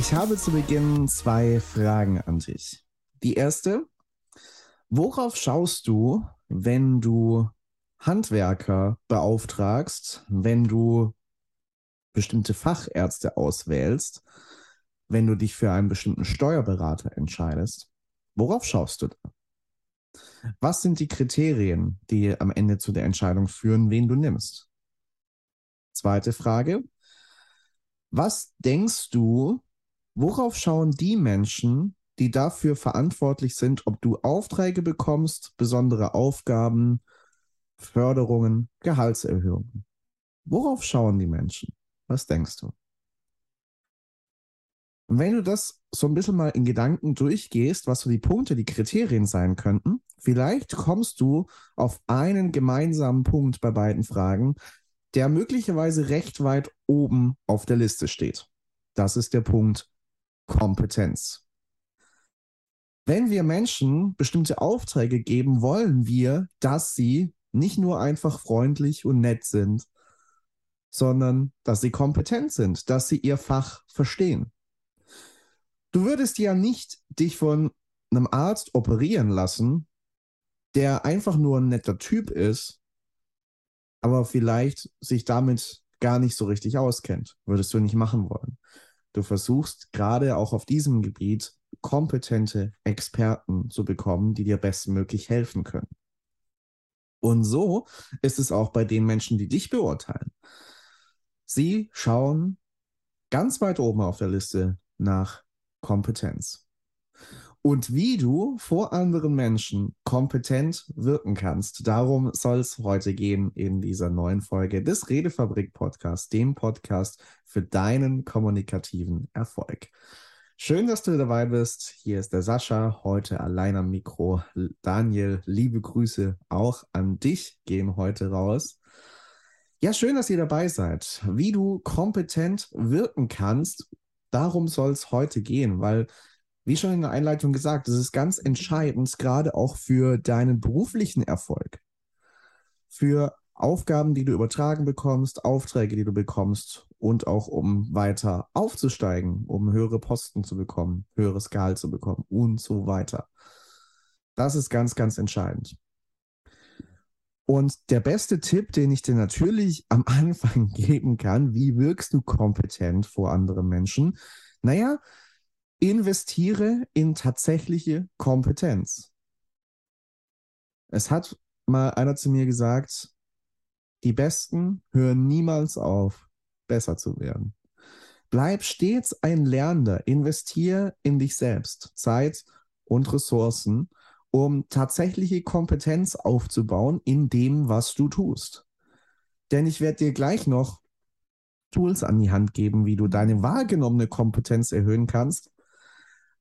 Ich habe zu Beginn zwei Fragen an dich. Die erste, worauf schaust du, wenn du Handwerker beauftragst, wenn du bestimmte Fachärzte auswählst, wenn du dich für einen bestimmten Steuerberater entscheidest? Worauf schaust du da? Was sind die Kriterien, die am Ende zu der Entscheidung führen, wen du nimmst? Zweite Frage. Was denkst du, worauf schauen die Menschen, die dafür verantwortlich sind, ob du Aufträge bekommst, besondere Aufgaben, Förderungen, Gehaltserhöhungen? Worauf schauen die Menschen? Was denkst du? Und wenn du das so ein bisschen mal in Gedanken durchgehst, was so die Punkte, die Kriterien sein könnten, vielleicht kommst du auf einen gemeinsamen Punkt bei beiden Fragen, der möglicherweise recht weit oben auf der Liste steht. Das ist der Punkt Kompetenz. Wenn wir Menschen bestimmte Aufträge geben, wollen wir, dass sie nicht nur einfach freundlich und nett sind, sondern dass sie kompetent sind, dass sie ihr Fach verstehen. Du würdest ja nicht dich von einem Arzt operieren lassen, der einfach nur ein netter Typ ist, aber vielleicht sich damit gar nicht so richtig auskennt. Würdest du nicht machen wollen. Du versuchst gerade auch auf diesem Gebiet kompetente Experten zu bekommen, die dir bestmöglich helfen können. Und so ist es auch bei den Menschen, die dich beurteilen. Sie schauen ganz weit oben auf der Liste nach Kompetenz. Und wie du vor anderen Menschen kompetent wirken kannst, darum soll es heute gehen in dieser neuen Folge des Redefabrik Podcasts, dem Podcast für deinen kommunikativen Erfolg. Schön, dass du dabei bist. Hier ist der Sascha, heute allein am Mikro. Daniel, liebe Grüße auch an dich gehen heute raus. Ja, schön, dass ihr dabei seid. Wie du kompetent wirken kannst, darum soll es heute gehen, weil, wie schon in der Einleitung gesagt, es ist ganz entscheidend, gerade auch für deinen beruflichen Erfolg, für Aufgaben, die du übertragen bekommst, Aufträge, die du bekommst und auch um weiter aufzusteigen, um höhere Posten zu bekommen, höheres Gehalt zu bekommen und so weiter. Das ist ganz, ganz entscheidend. Und der beste Tipp, den ich dir natürlich am Anfang geben kann, wie wirkst du kompetent vor anderen Menschen? Naja, investiere in tatsächliche Kompetenz. Es hat mal einer zu mir gesagt, die Besten hören niemals auf, besser zu werden. Bleib stets ein Lernender, investiere in dich selbst, Zeit und Ressourcen um tatsächliche Kompetenz aufzubauen in dem, was du tust. Denn ich werde dir gleich noch Tools an die Hand geben, wie du deine wahrgenommene Kompetenz erhöhen kannst.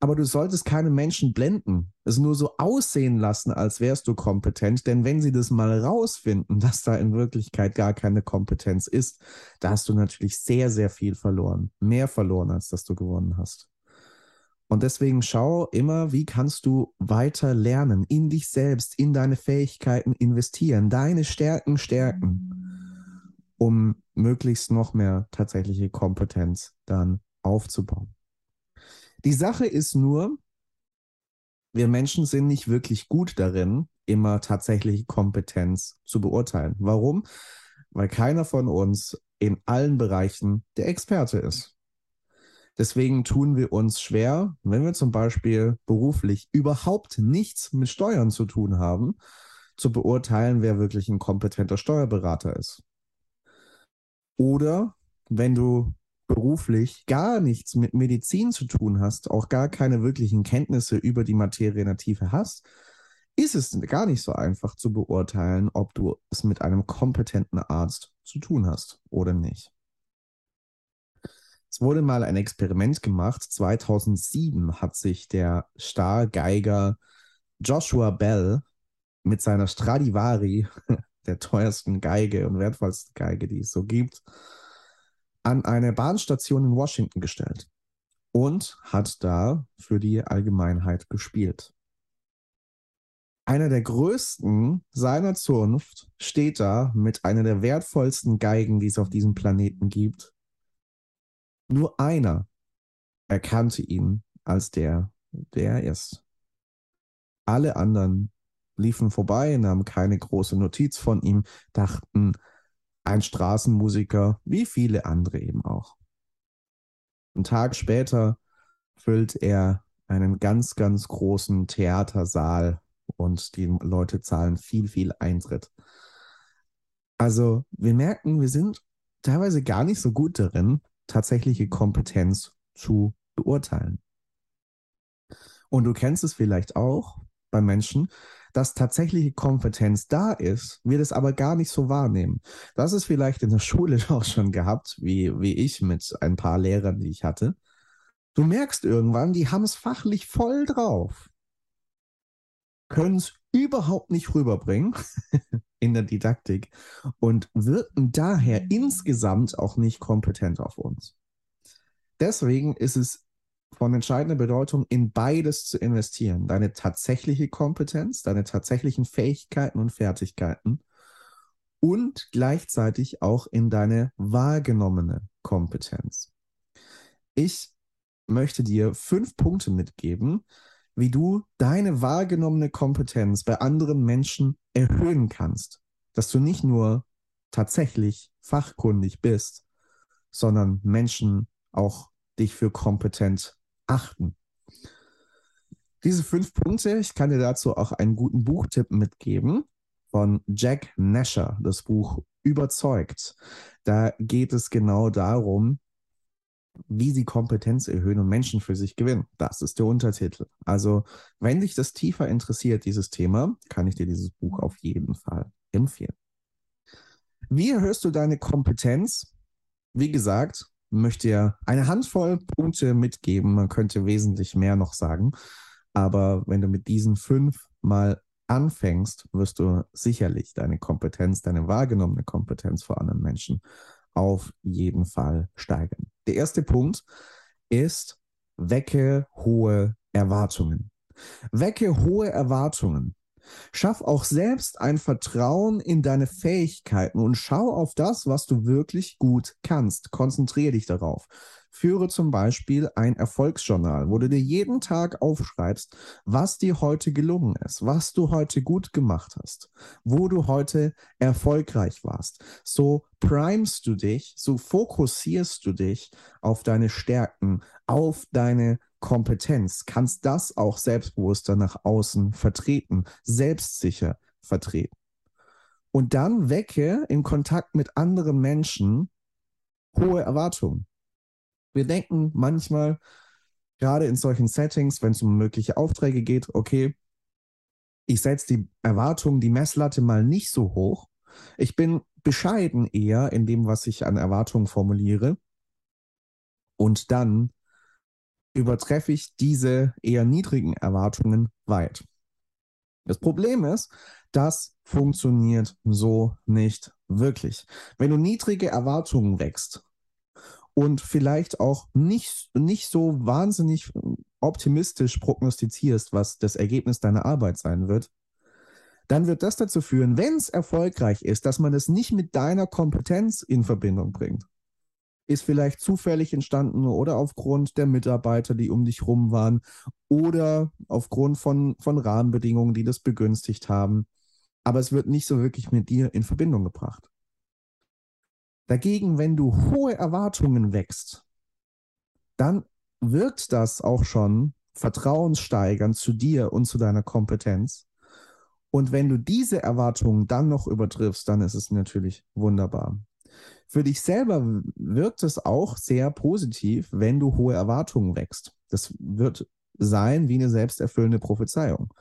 Aber du solltest keine Menschen blenden, es nur so aussehen lassen, als wärst du kompetent. Denn wenn sie das mal rausfinden, dass da in Wirklichkeit gar keine Kompetenz ist, da hast du natürlich sehr, sehr viel verloren. Mehr verloren, als dass du gewonnen hast. Und deswegen schau immer, wie kannst du weiter lernen, in dich selbst, in deine Fähigkeiten investieren, deine Stärken stärken, um möglichst noch mehr tatsächliche Kompetenz dann aufzubauen. Die Sache ist nur, wir Menschen sind nicht wirklich gut darin, immer tatsächliche Kompetenz zu beurteilen. Warum? Weil keiner von uns in allen Bereichen der Experte ist. Deswegen tun wir uns schwer, wenn wir zum Beispiel beruflich überhaupt nichts mit Steuern zu tun haben, zu beurteilen, wer wirklich ein kompetenter Steuerberater ist. Oder wenn du beruflich gar nichts mit Medizin zu tun hast, auch gar keine wirklichen Kenntnisse über die Materie in der Tiefe hast, ist es gar nicht so einfach zu beurteilen, ob du es mit einem kompetenten Arzt zu tun hast oder nicht. Es wurde mal ein Experiment gemacht. 2007 hat sich der Stargeiger Joshua Bell mit seiner Stradivari, der teuersten Geige und wertvollsten Geige, die es so gibt, an eine Bahnstation in Washington gestellt und hat da für die Allgemeinheit gespielt. Einer der größten seiner Zunft steht da mit einer der wertvollsten Geigen, die es auf diesem Planeten gibt nur einer erkannte ihn als der, der er ist. Alle anderen liefen vorbei, nahmen keine große Notiz von ihm, dachten, ein Straßenmusiker, wie viele andere eben auch. Einen Tag später füllt er einen ganz, ganz großen Theatersaal und die Leute zahlen viel, viel Eintritt. Also wir merken, wir sind teilweise gar nicht so gut darin, tatsächliche Kompetenz zu beurteilen. Und du kennst es vielleicht auch bei Menschen, dass tatsächliche Kompetenz da ist, wir das aber gar nicht so wahrnehmen. Das ist vielleicht in der Schule auch schon gehabt, wie, wie ich mit ein paar Lehrern, die ich hatte. Du merkst irgendwann, die haben es fachlich voll drauf, können es überhaupt nicht rüberbringen in der Didaktik und wirken daher insgesamt auch nicht kompetent auf uns. Deswegen ist es von entscheidender Bedeutung, in beides zu investieren. Deine tatsächliche Kompetenz, deine tatsächlichen Fähigkeiten und Fertigkeiten und gleichzeitig auch in deine wahrgenommene Kompetenz. Ich möchte dir fünf Punkte mitgeben, wie du deine wahrgenommene Kompetenz bei anderen Menschen erhöhen kannst. Dass du nicht nur tatsächlich fachkundig bist, sondern Menschen auch dich für kompetent achten. Diese fünf Punkte, ich kann dir dazu auch einen guten Buchtipp mitgeben von Jack Nasher, das Buch Überzeugt. Da geht es genau darum, wie sie Kompetenz erhöhen und Menschen für sich gewinnen. Das ist der Untertitel. Also, wenn dich das tiefer interessiert, dieses Thema, kann ich dir dieses Buch auf jeden Fall empfehlen. Wie erhöhst du deine Kompetenz? Wie gesagt, möchte ja eine Handvoll Punkte mitgeben. Man könnte wesentlich mehr noch sagen. Aber wenn du mit diesen fünf mal anfängst, wirst du sicherlich deine Kompetenz, deine wahrgenommene Kompetenz vor anderen Menschen auf jeden Fall steigern. Der erste Punkt ist, wecke hohe Erwartungen. Wecke hohe Erwartungen. Schaff auch selbst ein Vertrauen in deine Fähigkeiten und schau auf das, was du wirklich gut kannst. Konzentriere dich darauf. Führe zum Beispiel ein Erfolgsjournal, wo du dir jeden Tag aufschreibst, was dir heute gelungen ist, was du heute gut gemacht hast, wo du heute erfolgreich warst. So primest du dich, so fokussierst du dich auf deine Stärken, auf deine Kompetenz, kannst das auch selbstbewusster nach außen vertreten, selbstsicher vertreten. Und dann wecke im Kontakt mit anderen Menschen hohe Erwartungen. Wir denken manchmal, gerade in solchen Settings, wenn es um mögliche Aufträge geht, okay, ich setze die Erwartungen, die Messlatte mal nicht so hoch. Ich bin bescheiden eher in dem, was ich an Erwartungen formuliere. Und dann übertreffe ich diese eher niedrigen Erwartungen weit. Das Problem ist, das funktioniert so nicht wirklich. Wenn du niedrige Erwartungen wächst und vielleicht auch nicht, nicht so wahnsinnig optimistisch prognostizierst, was das Ergebnis deiner Arbeit sein wird, dann wird das dazu führen, wenn es erfolgreich ist, dass man es nicht mit deiner Kompetenz in Verbindung bringt ist vielleicht zufällig entstanden oder aufgrund der Mitarbeiter, die um dich rum waren oder aufgrund von, von Rahmenbedingungen, die das begünstigt haben. Aber es wird nicht so wirklich mit dir in Verbindung gebracht. Dagegen, wenn du hohe Erwartungen wächst, dann wirkt das auch schon vertrauenssteigernd zu dir und zu deiner Kompetenz. Und wenn du diese Erwartungen dann noch übertriffst, dann ist es natürlich wunderbar. Für dich selber wirkt es auch sehr positiv, wenn du hohe Erwartungen wächst. Das wird sein wie eine selbsterfüllende Prophezeiung.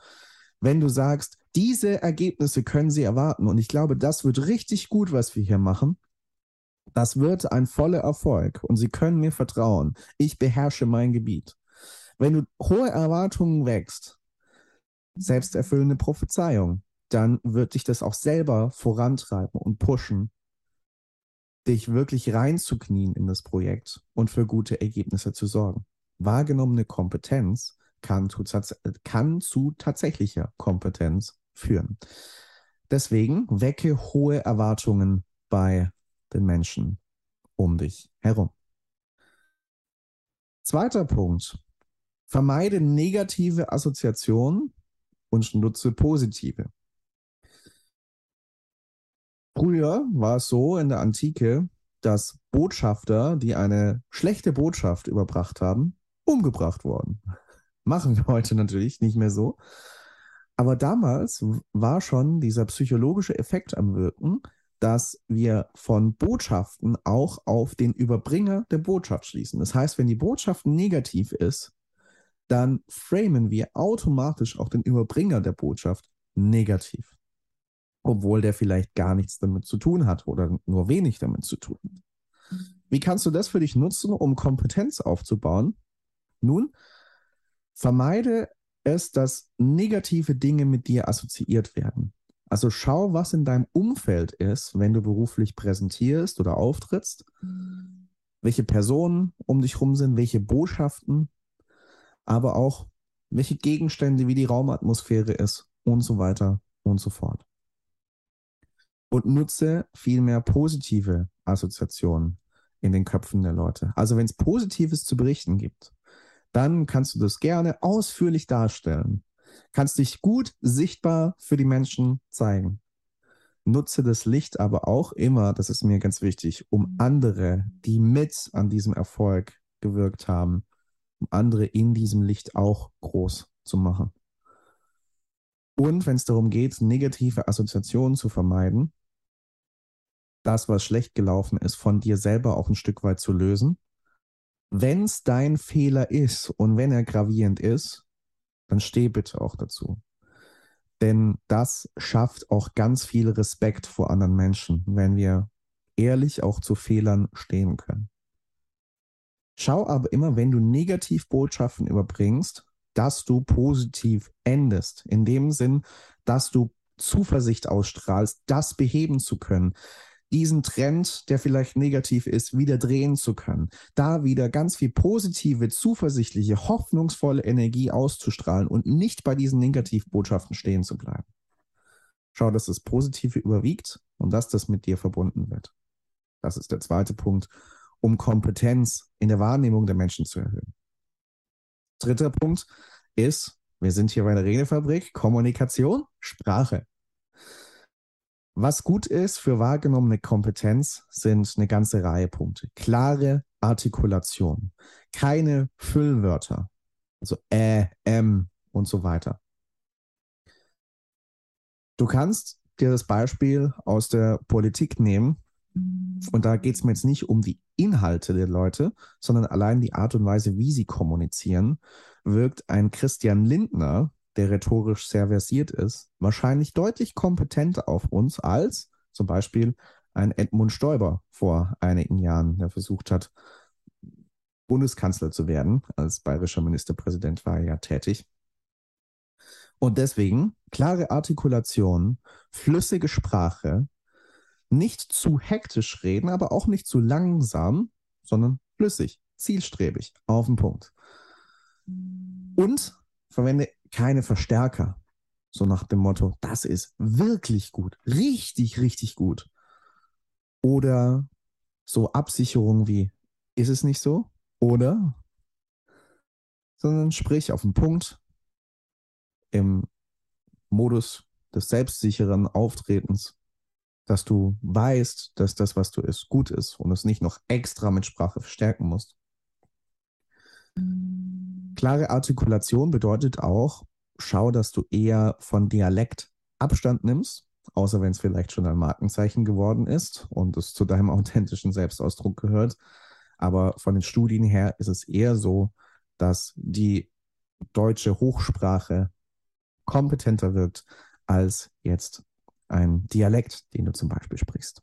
Wenn du sagst, diese Ergebnisse können sie erwarten und ich glaube, das wird richtig gut, was wir hier machen, das wird ein voller Erfolg und sie können mir vertrauen. Ich beherrsche mein Gebiet. Wenn du hohe Erwartungen wächst, selbsterfüllende Prophezeiung, dann wird dich das auch selber vorantreiben und pushen dich wirklich reinzuknien in das Projekt und für gute Ergebnisse zu sorgen. Wahrgenommene Kompetenz kann zu, kann zu tatsächlicher Kompetenz führen. Deswegen wecke hohe Erwartungen bei den Menschen um dich herum. Zweiter Punkt. Vermeide negative Assoziationen und nutze positive. Früher war es so in der Antike, dass Botschafter, die eine schlechte Botschaft überbracht haben, umgebracht wurden. Machen wir heute natürlich nicht mehr so. Aber damals war schon dieser psychologische Effekt am Wirken, dass wir von Botschaften auch auf den Überbringer der Botschaft schließen. Das heißt, wenn die Botschaft negativ ist, dann framen wir automatisch auch den Überbringer der Botschaft negativ obwohl der vielleicht gar nichts damit zu tun hat oder nur wenig damit zu tun hat. Wie kannst du das für dich nutzen, um Kompetenz aufzubauen? Nun, vermeide es, dass negative Dinge mit dir assoziiert werden. Also schau, was in deinem Umfeld ist, wenn du beruflich präsentierst oder auftrittst, welche Personen um dich herum sind, welche Botschaften, aber auch welche Gegenstände, wie die Raumatmosphäre ist und so weiter und so fort und nutze viel mehr positive Assoziationen in den Köpfen der Leute. Also wenn es Positives zu berichten gibt, dann kannst du das gerne ausführlich darstellen. Kannst dich gut sichtbar für die Menschen zeigen. Nutze das Licht aber auch immer, das ist mir ganz wichtig, um andere, die mit an diesem Erfolg gewirkt haben, um andere in diesem Licht auch groß zu machen. Und wenn es darum geht, negative Assoziationen zu vermeiden, das, was schlecht gelaufen ist, von dir selber auch ein Stück weit zu lösen. Wenn es dein Fehler ist und wenn er gravierend ist, dann steh bitte auch dazu. Denn das schafft auch ganz viel Respekt vor anderen Menschen, wenn wir ehrlich auch zu Fehlern stehen können. Schau aber immer, wenn du Negativbotschaften überbringst, dass du positiv endest. In dem Sinn, dass du Zuversicht ausstrahlst, das beheben zu können, diesen Trend, der vielleicht negativ ist, wieder drehen zu können. Da wieder ganz viel positive, zuversichtliche, hoffnungsvolle Energie auszustrahlen und nicht bei diesen Negativbotschaften stehen zu bleiben. Schau, dass das Positive überwiegt und dass das mit dir verbunden wird. Das ist der zweite Punkt, um Kompetenz in der Wahrnehmung der Menschen zu erhöhen. Dritter Punkt ist, wir sind hier bei der Redefabrik, Kommunikation, Sprache. Was gut ist für wahrgenommene Kompetenz, sind eine ganze Reihe Punkte. Klare Artikulation, keine Füllwörter, also ä, m und so weiter. Du kannst dir das Beispiel aus der Politik nehmen. Und da geht es mir jetzt nicht um die Inhalte der Leute, sondern allein die Art und Weise, wie sie kommunizieren, wirkt ein Christian Lindner, der rhetorisch sehr versiert ist, wahrscheinlich deutlich kompetenter auf uns als zum Beispiel ein Edmund Stoiber vor einigen Jahren, der versucht hat, Bundeskanzler zu werden. Als bayerischer Ministerpräsident war er ja tätig. Und deswegen klare Artikulation, flüssige Sprache, nicht zu hektisch reden, aber auch nicht zu langsam, sondern flüssig, zielstrebig, auf den Punkt. Und verwende keine Verstärker. So nach dem Motto, das ist wirklich gut, richtig, richtig gut. Oder so Absicherungen wie, ist es nicht so? Oder? Sondern sprich auf den Punkt im Modus des selbstsicheren Auftretens, dass du weißt, dass das, was du isst, gut ist und es nicht noch extra mit Sprache verstärken musst. Klare Artikulation bedeutet auch, schau, dass du eher von Dialekt Abstand nimmst, außer wenn es vielleicht schon ein Markenzeichen geworden ist und es zu deinem authentischen Selbstausdruck gehört. Aber von den Studien her ist es eher so, dass die deutsche Hochsprache kompetenter wirkt als jetzt ein Dialekt, den du zum Beispiel sprichst.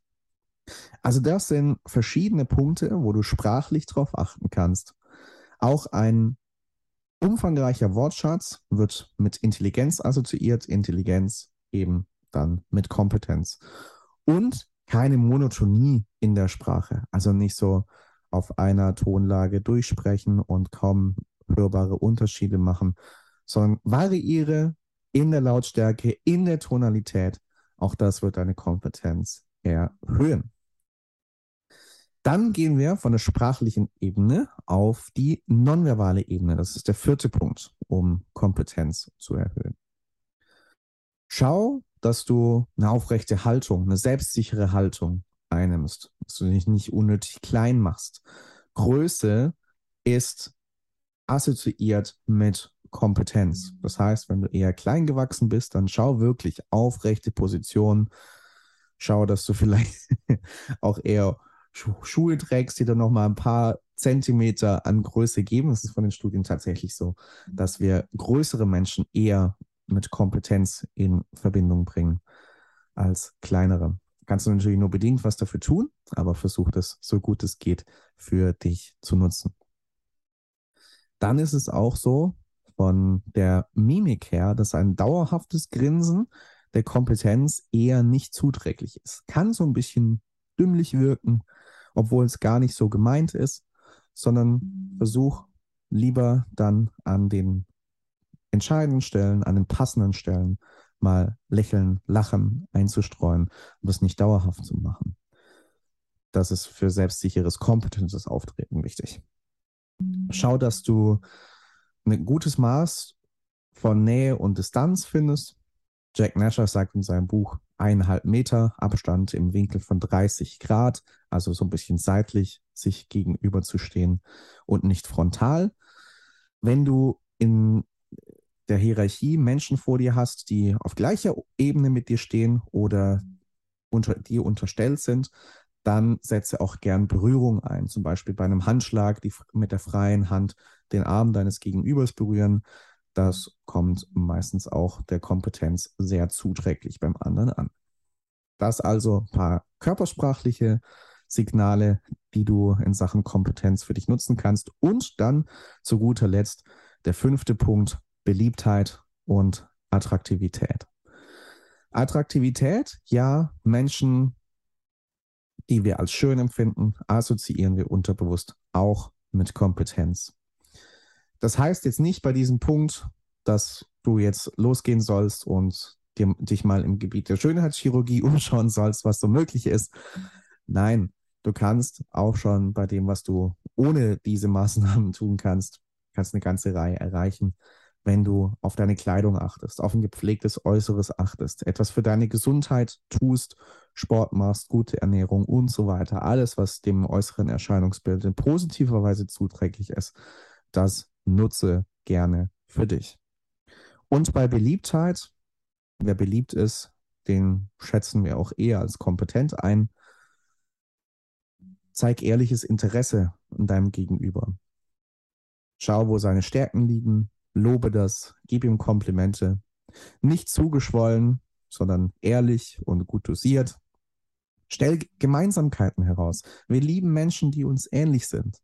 Also das sind verschiedene Punkte, wo du sprachlich drauf achten kannst. Auch ein umfangreicher Wortschatz wird mit Intelligenz assoziiert, Intelligenz eben dann mit Kompetenz. Und keine Monotonie in der Sprache, also nicht so auf einer Tonlage durchsprechen und kaum hörbare Unterschiede machen, sondern variiere in der Lautstärke, in der Tonalität. Auch das wird deine Kompetenz erhöhen. Dann gehen wir von der sprachlichen Ebene auf die nonverbale Ebene. Das ist der vierte Punkt, um Kompetenz zu erhöhen. Schau, dass du eine aufrechte Haltung, eine selbstsichere Haltung einnimmst, dass du dich nicht unnötig klein machst. Größe ist assoziiert mit Kompetenz. Das heißt, wenn du eher klein gewachsen bist, dann schau wirklich aufrechte Positionen. Schau, dass du vielleicht auch eher Schuhe trägst, die dann nochmal ein paar Zentimeter an Größe geben. Das ist von den Studien tatsächlich so, dass wir größere Menschen eher mit Kompetenz in Verbindung bringen als kleinere. Kannst du natürlich nur bedingt was dafür tun, aber versuch das so gut es geht für dich zu nutzen. Dann ist es auch so, von der Mimik her, dass ein dauerhaftes Grinsen der Kompetenz eher nicht zuträglich ist. Kann so ein bisschen dümmlich wirken, obwohl es gar nicht so gemeint ist, sondern versuch lieber dann an den entscheidenden Stellen, an den passenden Stellen mal lächeln, lachen einzustreuen und das nicht dauerhaft zu machen. Das ist für selbstsicheres, kompetentes Auftreten wichtig. Schau, dass du ein gutes Maß von Nähe und Distanz findest. Jack Nasher sagt in seinem Buch eineinhalb Meter Abstand im Winkel von 30 Grad, also so ein bisschen seitlich sich gegenüberzustehen und nicht frontal. Wenn du in der Hierarchie Menschen vor dir hast, die auf gleicher Ebene mit dir stehen oder unter dir unterstellt sind, dann setze auch gern Berührung ein. Zum Beispiel bei einem Handschlag die, mit der freien Hand den Arm deines Gegenübers berühren. Das kommt meistens auch der Kompetenz sehr zuträglich beim anderen an. Das also ein paar körpersprachliche Signale, die du in Sachen Kompetenz für dich nutzen kannst. Und dann zu guter Letzt der fünfte Punkt, Beliebtheit und Attraktivität. Attraktivität, ja, Menschen die wir als schön empfinden, assoziieren wir unterbewusst auch mit Kompetenz. Das heißt jetzt nicht bei diesem Punkt, dass du jetzt losgehen sollst und dir, dich mal im Gebiet der Schönheitschirurgie umschauen sollst, was so möglich ist. Nein, du kannst auch schon bei dem, was du ohne diese Maßnahmen tun kannst, kannst eine ganze Reihe erreichen wenn du auf deine Kleidung achtest, auf ein gepflegtes Äußeres achtest, etwas für deine Gesundheit tust, Sport machst, gute Ernährung und so weiter. Alles, was dem äußeren Erscheinungsbild in positiver Weise zuträglich ist, das nutze gerne für dich. Und bei Beliebtheit, wer beliebt ist, den schätzen wir auch eher als kompetent ein. Zeig ehrliches Interesse an deinem Gegenüber. Schau, wo seine Stärken liegen, lobe das, gib ihm Komplimente. Nicht zugeschwollen, sondern ehrlich und gut dosiert. Stell Gemeinsamkeiten heraus. Wir lieben Menschen, die uns ähnlich sind.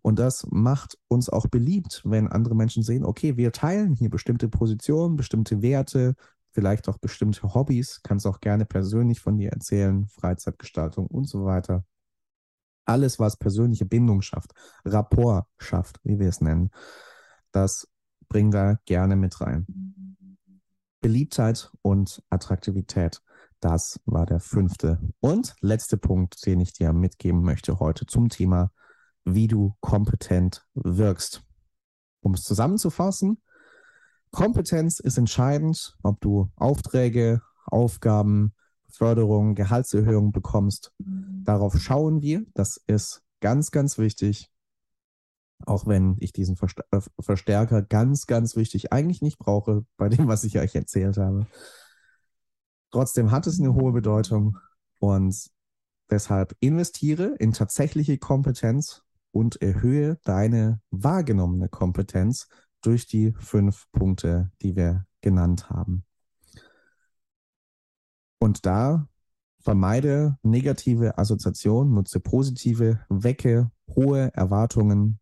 Und das macht uns auch beliebt, wenn andere Menschen sehen, okay, wir teilen hier bestimmte Positionen, bestimmte Werte, vielleicht auch bestimmte Hobbys. Kannst auch gerne persönlich von dir erzählen, Freizeitgestaltung und so weiter. Alles, was persönliche Bindung schafft, Rapport schafft, wie wir es nennen, das bringen wir gerne mit rein. Beliebtheit und Attraktivität. Das war der fünfte und letzte Punkt, den ich dir mitgeben möchte heute zum Thema, wie du kompetent wirkst. Um es zusammenzufassen, Kompetenz ist entscheidend, ob du Aufträge, Aufgaben, Förderung, Gehaltserhöhung bekommst. Darauf schauen wir. Das ist ganz, ganz wichtig. Auch wenn ich diesen äh, Verstärker ganz, ganz wichtig eigentlich nicht brauche bei dem, was ich euch erzählt habe. Trotzdem hat es eine hohe Bedeutung und deshalb investiere in tatsächliche Kompetenz und erhöhe deine wahrgenommene Kompetenz durch die fünf Punkte, die wir genannt haben. Und da vermeide negative Assoziationen, nutze positive, wecke hohe Erwartungen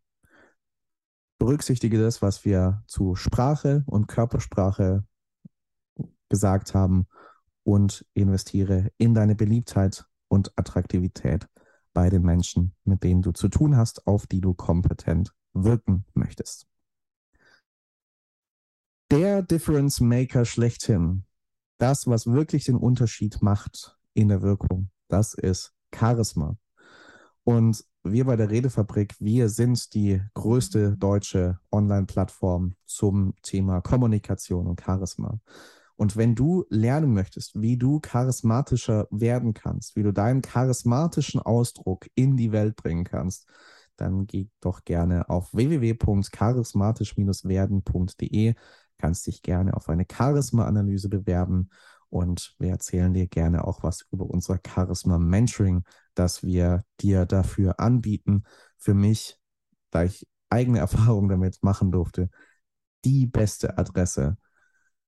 berücksichtige das, was wir zu Sprache und Körpersprache gesagt haben und investiere in deine Beliebtheit und Attraktivität bei den Menschen, mit denen du zu tun hast, auf die du kompetent wirken möchtest. Der Difference Maker schlechthin, das, was wirklich den Unterschied macht in der Wirkung, das ist Charisma. Und wir bei der Redefabrik, wir sind die größte deutsche Online-Plattform zum Thema Kommunikation und Charisma. Und wenn du lernen möchtest, wie du charismatischer werden kannst, wie du deinen charismatischen Ausdruck in die Welt bringen kannst, dann geh doch gerne auf www.charismatisch-werden.de, kannst dich gerne auf eine Charisma-Analyse bewerben und wir erzählen dir gerne auch was über unser Charisma Mentoring, das wir dir dafür anbieten. Für mich, da ich eigene Erfahrungen damit machen durfte, die beste Adresse,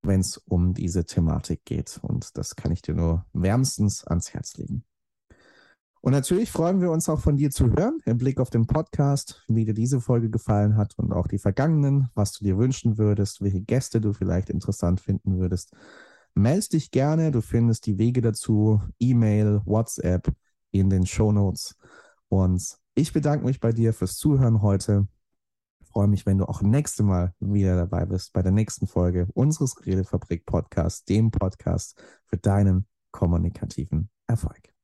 wenn es um diese Thematik geht. Und das kann ich dir nur wärmstens ans Herz legen. Und natürlich freuen wir uns auch von dir zu hören, im Blick auf den Podcast, wie dir diese Folge gefallen hat und auch die vergangenen, was du dir wünschen würdest, welche Gäste du vielleicht interessant finden würdest. Meld dich gerne, du findest die Wege dazu, E-Mail, WhatsApp in den Show Notes. Und ich bedanke mich bei dir fürs Zuhören heute. Ich freue mich, wenn du auch nächste Mal wieder dabei bist bei der nächsten Folge unseres Redefabrik Podcasts, dem Podcast für deinen kommunikativen Erfolg.